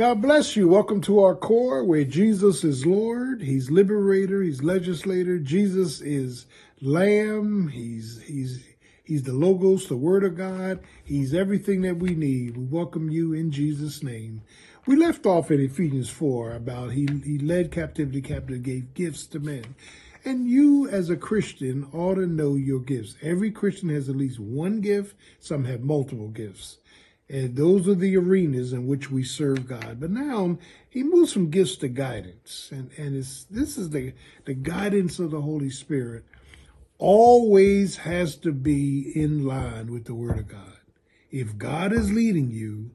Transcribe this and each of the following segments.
God bless you. Welcome to our core where Jesus is Lord, He's liberator, He's legislator, Jesus is Lamb, He's He's He's the Logos, the Word of God. He's everything that we need. We welcome you in Jesus' name. We left off in Ephesians 4 about he, he led captivity captive, gave gifts to men. And you, as a Christian, ought to know your gifts. Every Christian has at least one gift. Some have multiple gifts. And those are the arenas in which we serve God. But now he moves from gifts to guidance. And, and this is the, the guidance of the Holy Spirit always has to be in line with the Word of God. If God is leading you,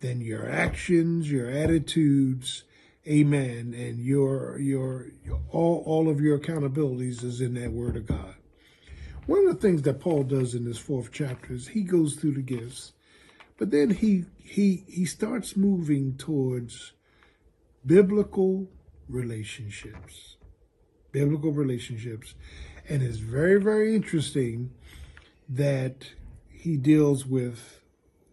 then your actions, your attitudes, amen, and your, your, your all, all of your accountabilities is in that Word of God. One of the things that Paul does in this fourth chapter is he goes through the gifts but then he he he starts moving towards biblical relationships. Biblical relationships. And it's very, very interesting that he deals with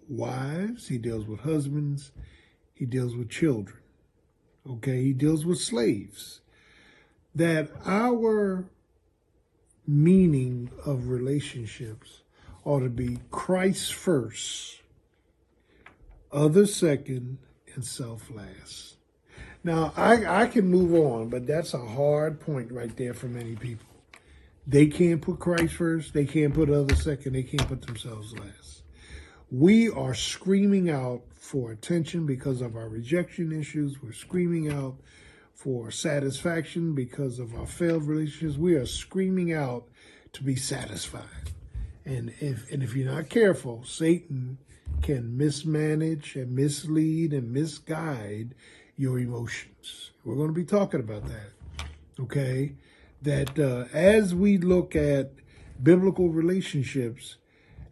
wives, he deals with husbands, he deals with children. Okay, he deals with slaves. That our meaning of relationships ought to be Christ first others second, and self last. Now, I, I can move on, but that's a hard point right there for many people. They can't put Christ first, they can't put others second, they can't put themselves last. We are screaming out for attention because of our rejection issues. We're screaming out for satisfaction because of our failed relationships. We are screaming out to be satisfied. And if and if you're not careful, Satan can mismanage and mislead and misguide your emotions. We're going to be talking about that. Okay? That uh, as we look at biblical relationships,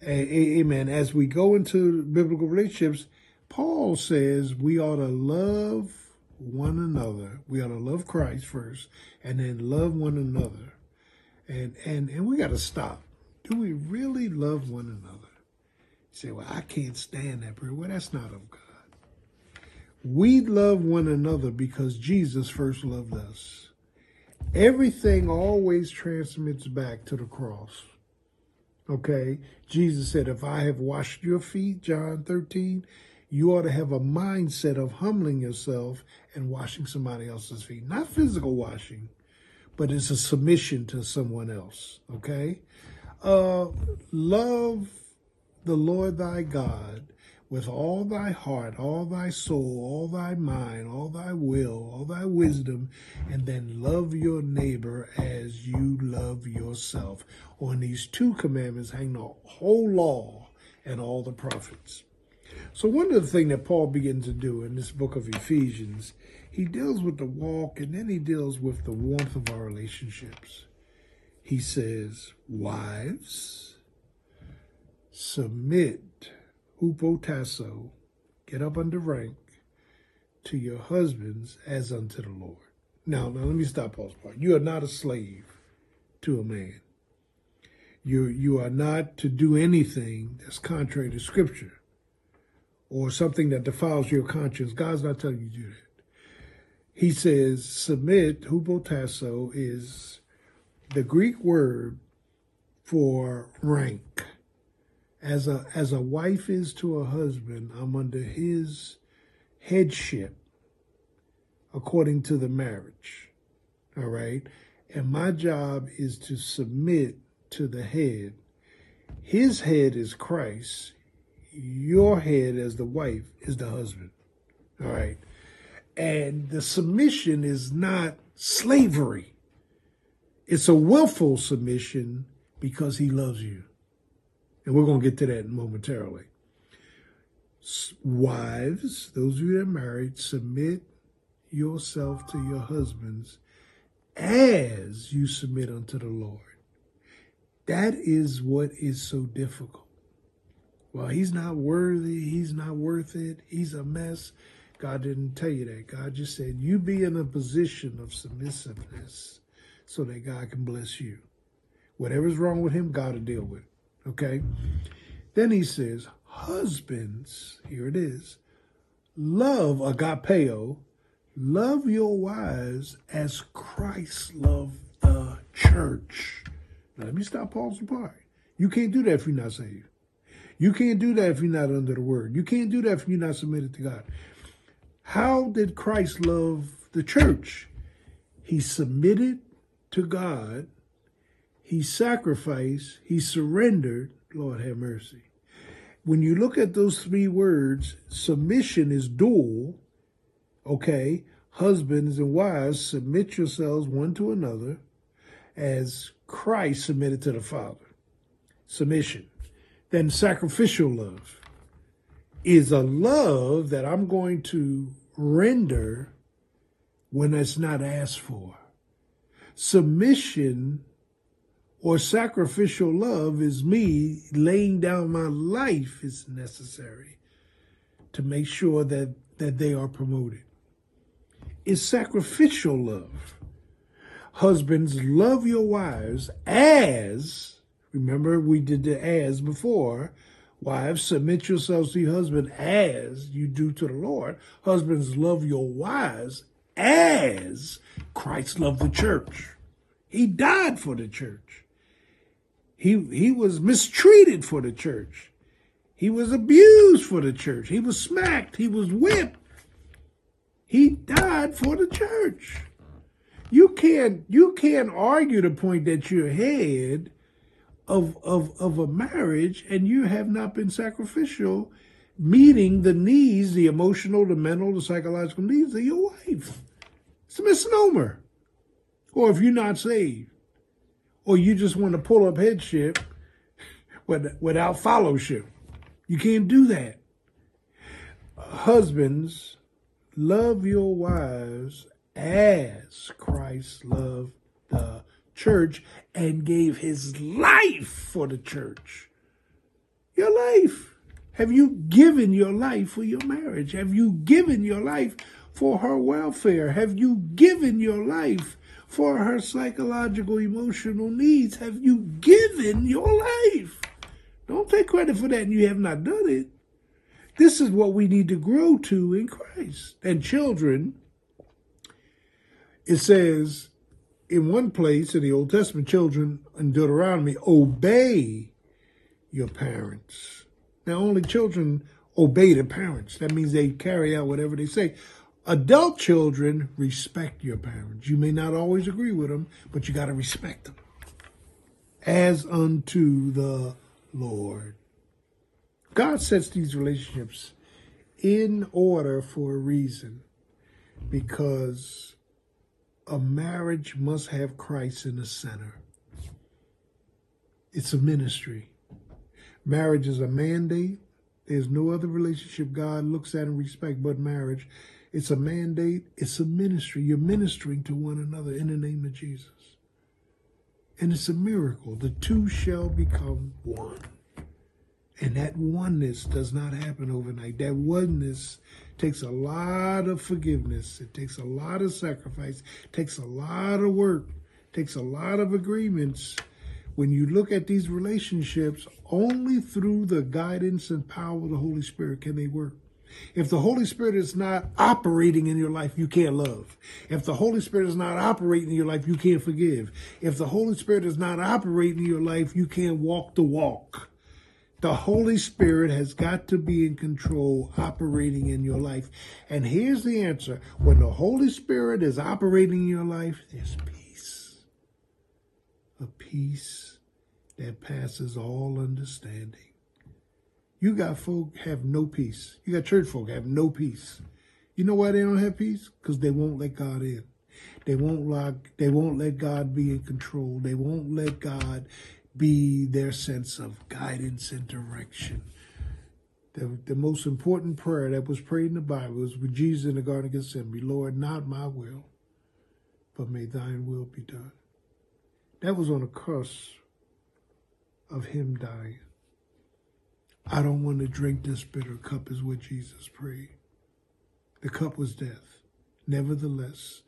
amen, as we go into biblical relationships, Paul says we ought to love one another. We ought to love Christ first and then love one another. And and and we got to stop. Do we really love one another? Say, well, I can't stand that prayer. Well, that's not of God. We love one another because Jesus first loved us. Everything always transmits back to the cross. Okay? Jesus said, if I have washed your feet, John 13, you ought to have a mindset of humbling yourself and washing somebody else's feet. Not physical washing, but it's a submission to someone else. Okay? Uh, love the Lord thy God with all thy heart, all thy soul, all thy mind, all thy will, all thy wisdom, and then love your neighbor as you love yourself. On these two commandments hang the whole law and all the prophets. So one of the things that Paul begins to do in this book of Ephesians, he deals with the walk and then he deals with the warmth of our relationships. He says, wives, submit, hupotasso, get up under rank, to your husbands as unto the Lord. Now, now let me stop pause part. You are not a slave to a man. You you are not to do anything that's contrary to Scripture or something that defiles your conscience. God's not telling you to do that. He says submit, hupotasso, is the Greek word for rank as a as a wife is to a husband, I'm under his headship according to the marriage. All right? And my job is to submit to the head. His head is Christ. Your head as the wife is the husband. All right? And the submission is not slavery. It's a willful submission because he loves you. And we're going to get to that momentarily. Wives, those of you that are married, submit yourself to your husbands as you submit unto the Lord. That is what is so difficult. Well, he's not worthy. He's not worth it. He's a mess. God didn't tell you that. God just said, you be in a position of submissiveness so that God can bless you. Whatever's wrong with him, God will deal with it. Okay? Then he says, Husbands, here it is, love agapeo, love your wives as Christ loved the church. Now, let me stop, Paul's the part. You can't do that if you're not saved. You can't do that if you're not under the word. You can't do that if you're not submitted to God. How did Christ love the church? He submitted to God, he sacrificed, he surrendered. Lord have mercy. When you look at those three words, submission is dual, okay? Husbands and wives, submit yourselves one to another as Christ submitted to the Father. Submission. Then sacrificial love is a love that I'm going to render when it's not asked for. Submission or sacrificial love is me laying down my life is necessary to make sure that, that they are promoted. It's sacrificial love. Husbands, love your wives as, remember we did the as before, Wives, submit yourselves to your husband as you do to the Lord. Husbands, love your wives as Christ loved the church. He died for the church. He, he was mistreated for the church. He was abused for the church. He was smacked. He was whipped. He died for the church. You can't you can't argue the point that you're ahead of, of, of a marriage and you have not been sacrificial, meeting the needs, the emotional, the mental, the psychological needs of your wife. It's a misnomer. Or if you're not saved, or you just want to pull up headship without fellowship, you can't do that. Husbands, love your wives as Christ loved the church and gave his life for the church. Your life. Have you given your life for your marriage? Have you given your life for her welfare? Have you given your life for her psychological, emotional needs? Have you given your life? Don't take credit for that and you have not done it. This is what we need to grow to in Christ. And children, it says, in one place in the Old Testament, children in Deuteronomy obey your parents. Now, only children obey their parents. That means they carry out whatever they say. Adult children respect your parents. You may not always agree with them, but you got to respect them as unto the Lord. God sets these relationships in order for a reason because a marriage must have Christ in the center. It's a ministry. Marriage is a mandate. There's no other relationship God looks at and respect but marriage. It's a mandate. It's a ministry. You're ministering to one another in the name of Jesus. And it's a miracle. The two shall become one. And that oneness does not happen overnight. That oneness takes a lot of forgiveness. It takes a lot of sacrifice. It takes a lot of work. It takes a lot of agreements. When you look at these relationships, only through the guidance and power of the Holy Spirit can they work. If the Holy Spirit is not operating in your life, you can't love. If the Holy Spirit is not operating in your life, you can't forgive. If the Holy Spirit is not operating in your life, you can't walk the walk. The Holy Spirit has got to be in control, operating in your life. And here's the answer when the Holy Spirit is operating in your life, there's peace. A peace that passes all understanding. You got folk have no peace. You got church folk have no peace. You know why they don't have peace? Because they won't let God in. They won't lock, they won't let God be in control. They won't let God be their sense of guidance and direction. The, the most important prayer that was prayed in the Bible was with Jesus in the Garden of Gethsemane Lord, not my will, but may thine will be done. That was on the cusp of him dying. I don't want to drink this bitter cup, is what Jesus prayed. The cup was death. Nevertheless,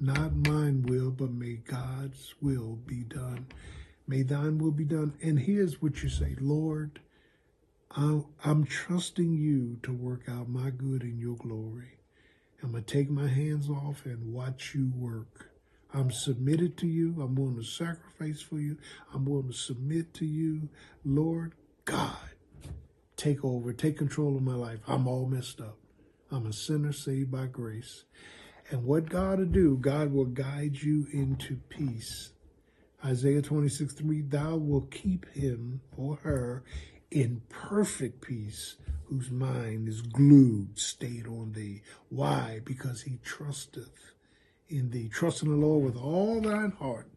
not mine will, but may God's will be done. May thine will be done. And here's what you say Lord, I'm, trusting you to work out my good in your glory. I'm going to take my hands off and watch you work. I'm submitted to you. I'm willing to sacrifice for you. I'm willing to submit to you. Lord God, take over, take control of my life. I'm all messed up. I'm a sinner saved by grace. And what God will do, God will guide you into peace. Isaiah 26, 3, thou will keep him or her in perfect peace, whose mind is glued, stayed on thee. Why? Because he trusteth in thee. Trust in the Lord with all thine heart,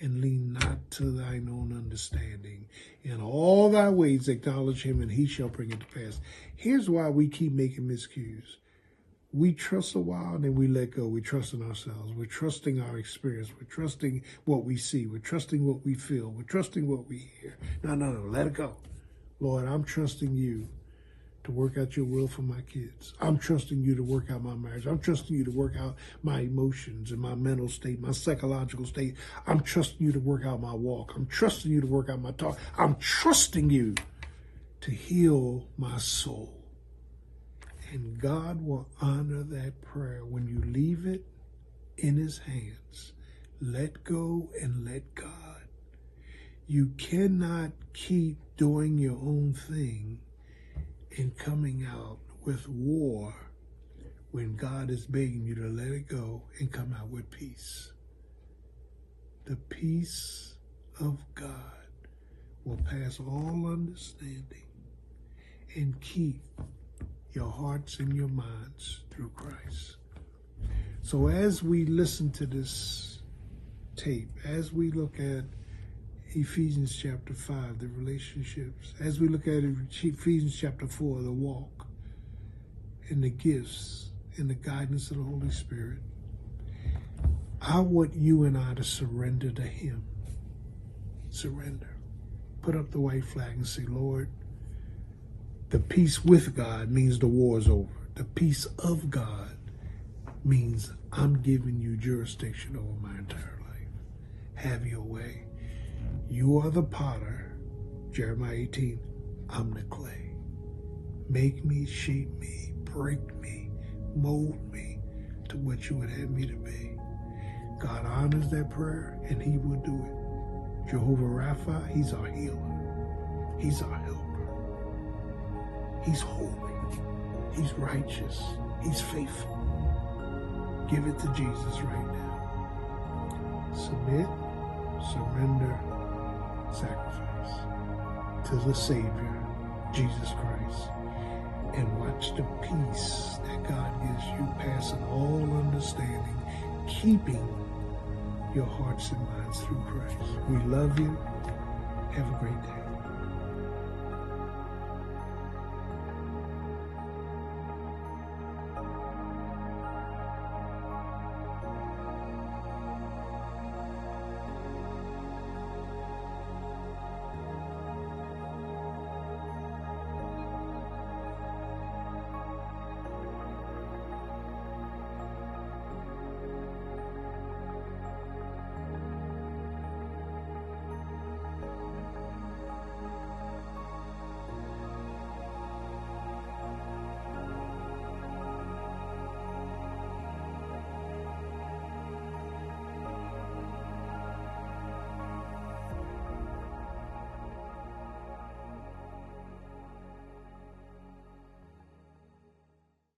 and lean not to thine own understanding. In all thy ways acknowledge him, and he shall bring it to pass. Here's why we keep making miscues. We trust a while and then we let go. We trust in ourselves. We're trusting our experience. We're trusting what we see. We're trusting what we feel. We're trusting what we hear. No, no, no. Let it go. Lord, I'm trusting you to work out your will for my kids. I'm trusting you to work out my marriage. I'm trusting you to work out my emotions and my mental state, my psychological state. I'm trusting you to work out my walk. I'm trusting you to work out my talk. I'm trusting you to heal my soul. And God will honor that prayer when you leave it in his hands. Let go and let God. You cannot keep doing your own thing and coming out with war when God is begging you to let it go and come out with peace. The peace of God will pass all understanding and keep your hearts and your minds through Christ. So as we listen to this tape, as we look at Ephesians chapter 5, the relationships. As we look at Ephesians chapter 4, the walk and the gifts and the guidance of the Holy Spirit, I want you and I to surrender to Him. Surrender. Put up the white flag and say, Lord, the peace with God means the war is over. The peace of God means I'm giving you jurisdiction over my entire life. Have your way. You are the potter, Jeremiah 18. I'm the clay. Make me, shape me, break me, mold me to what you would have me to be. God honors that prayer and he will do it. Jehovah Rapha, he's our healer. He's our helper. He's holy. He's righteous. He's faithful. Give it to Jesus right now. Submit, surrender, sacrifice to the Savior, Jesus Christ, and watch the peace that God gives you, passing all understanding, keeping your hearts and minds through Christ. We love you. Have a great day.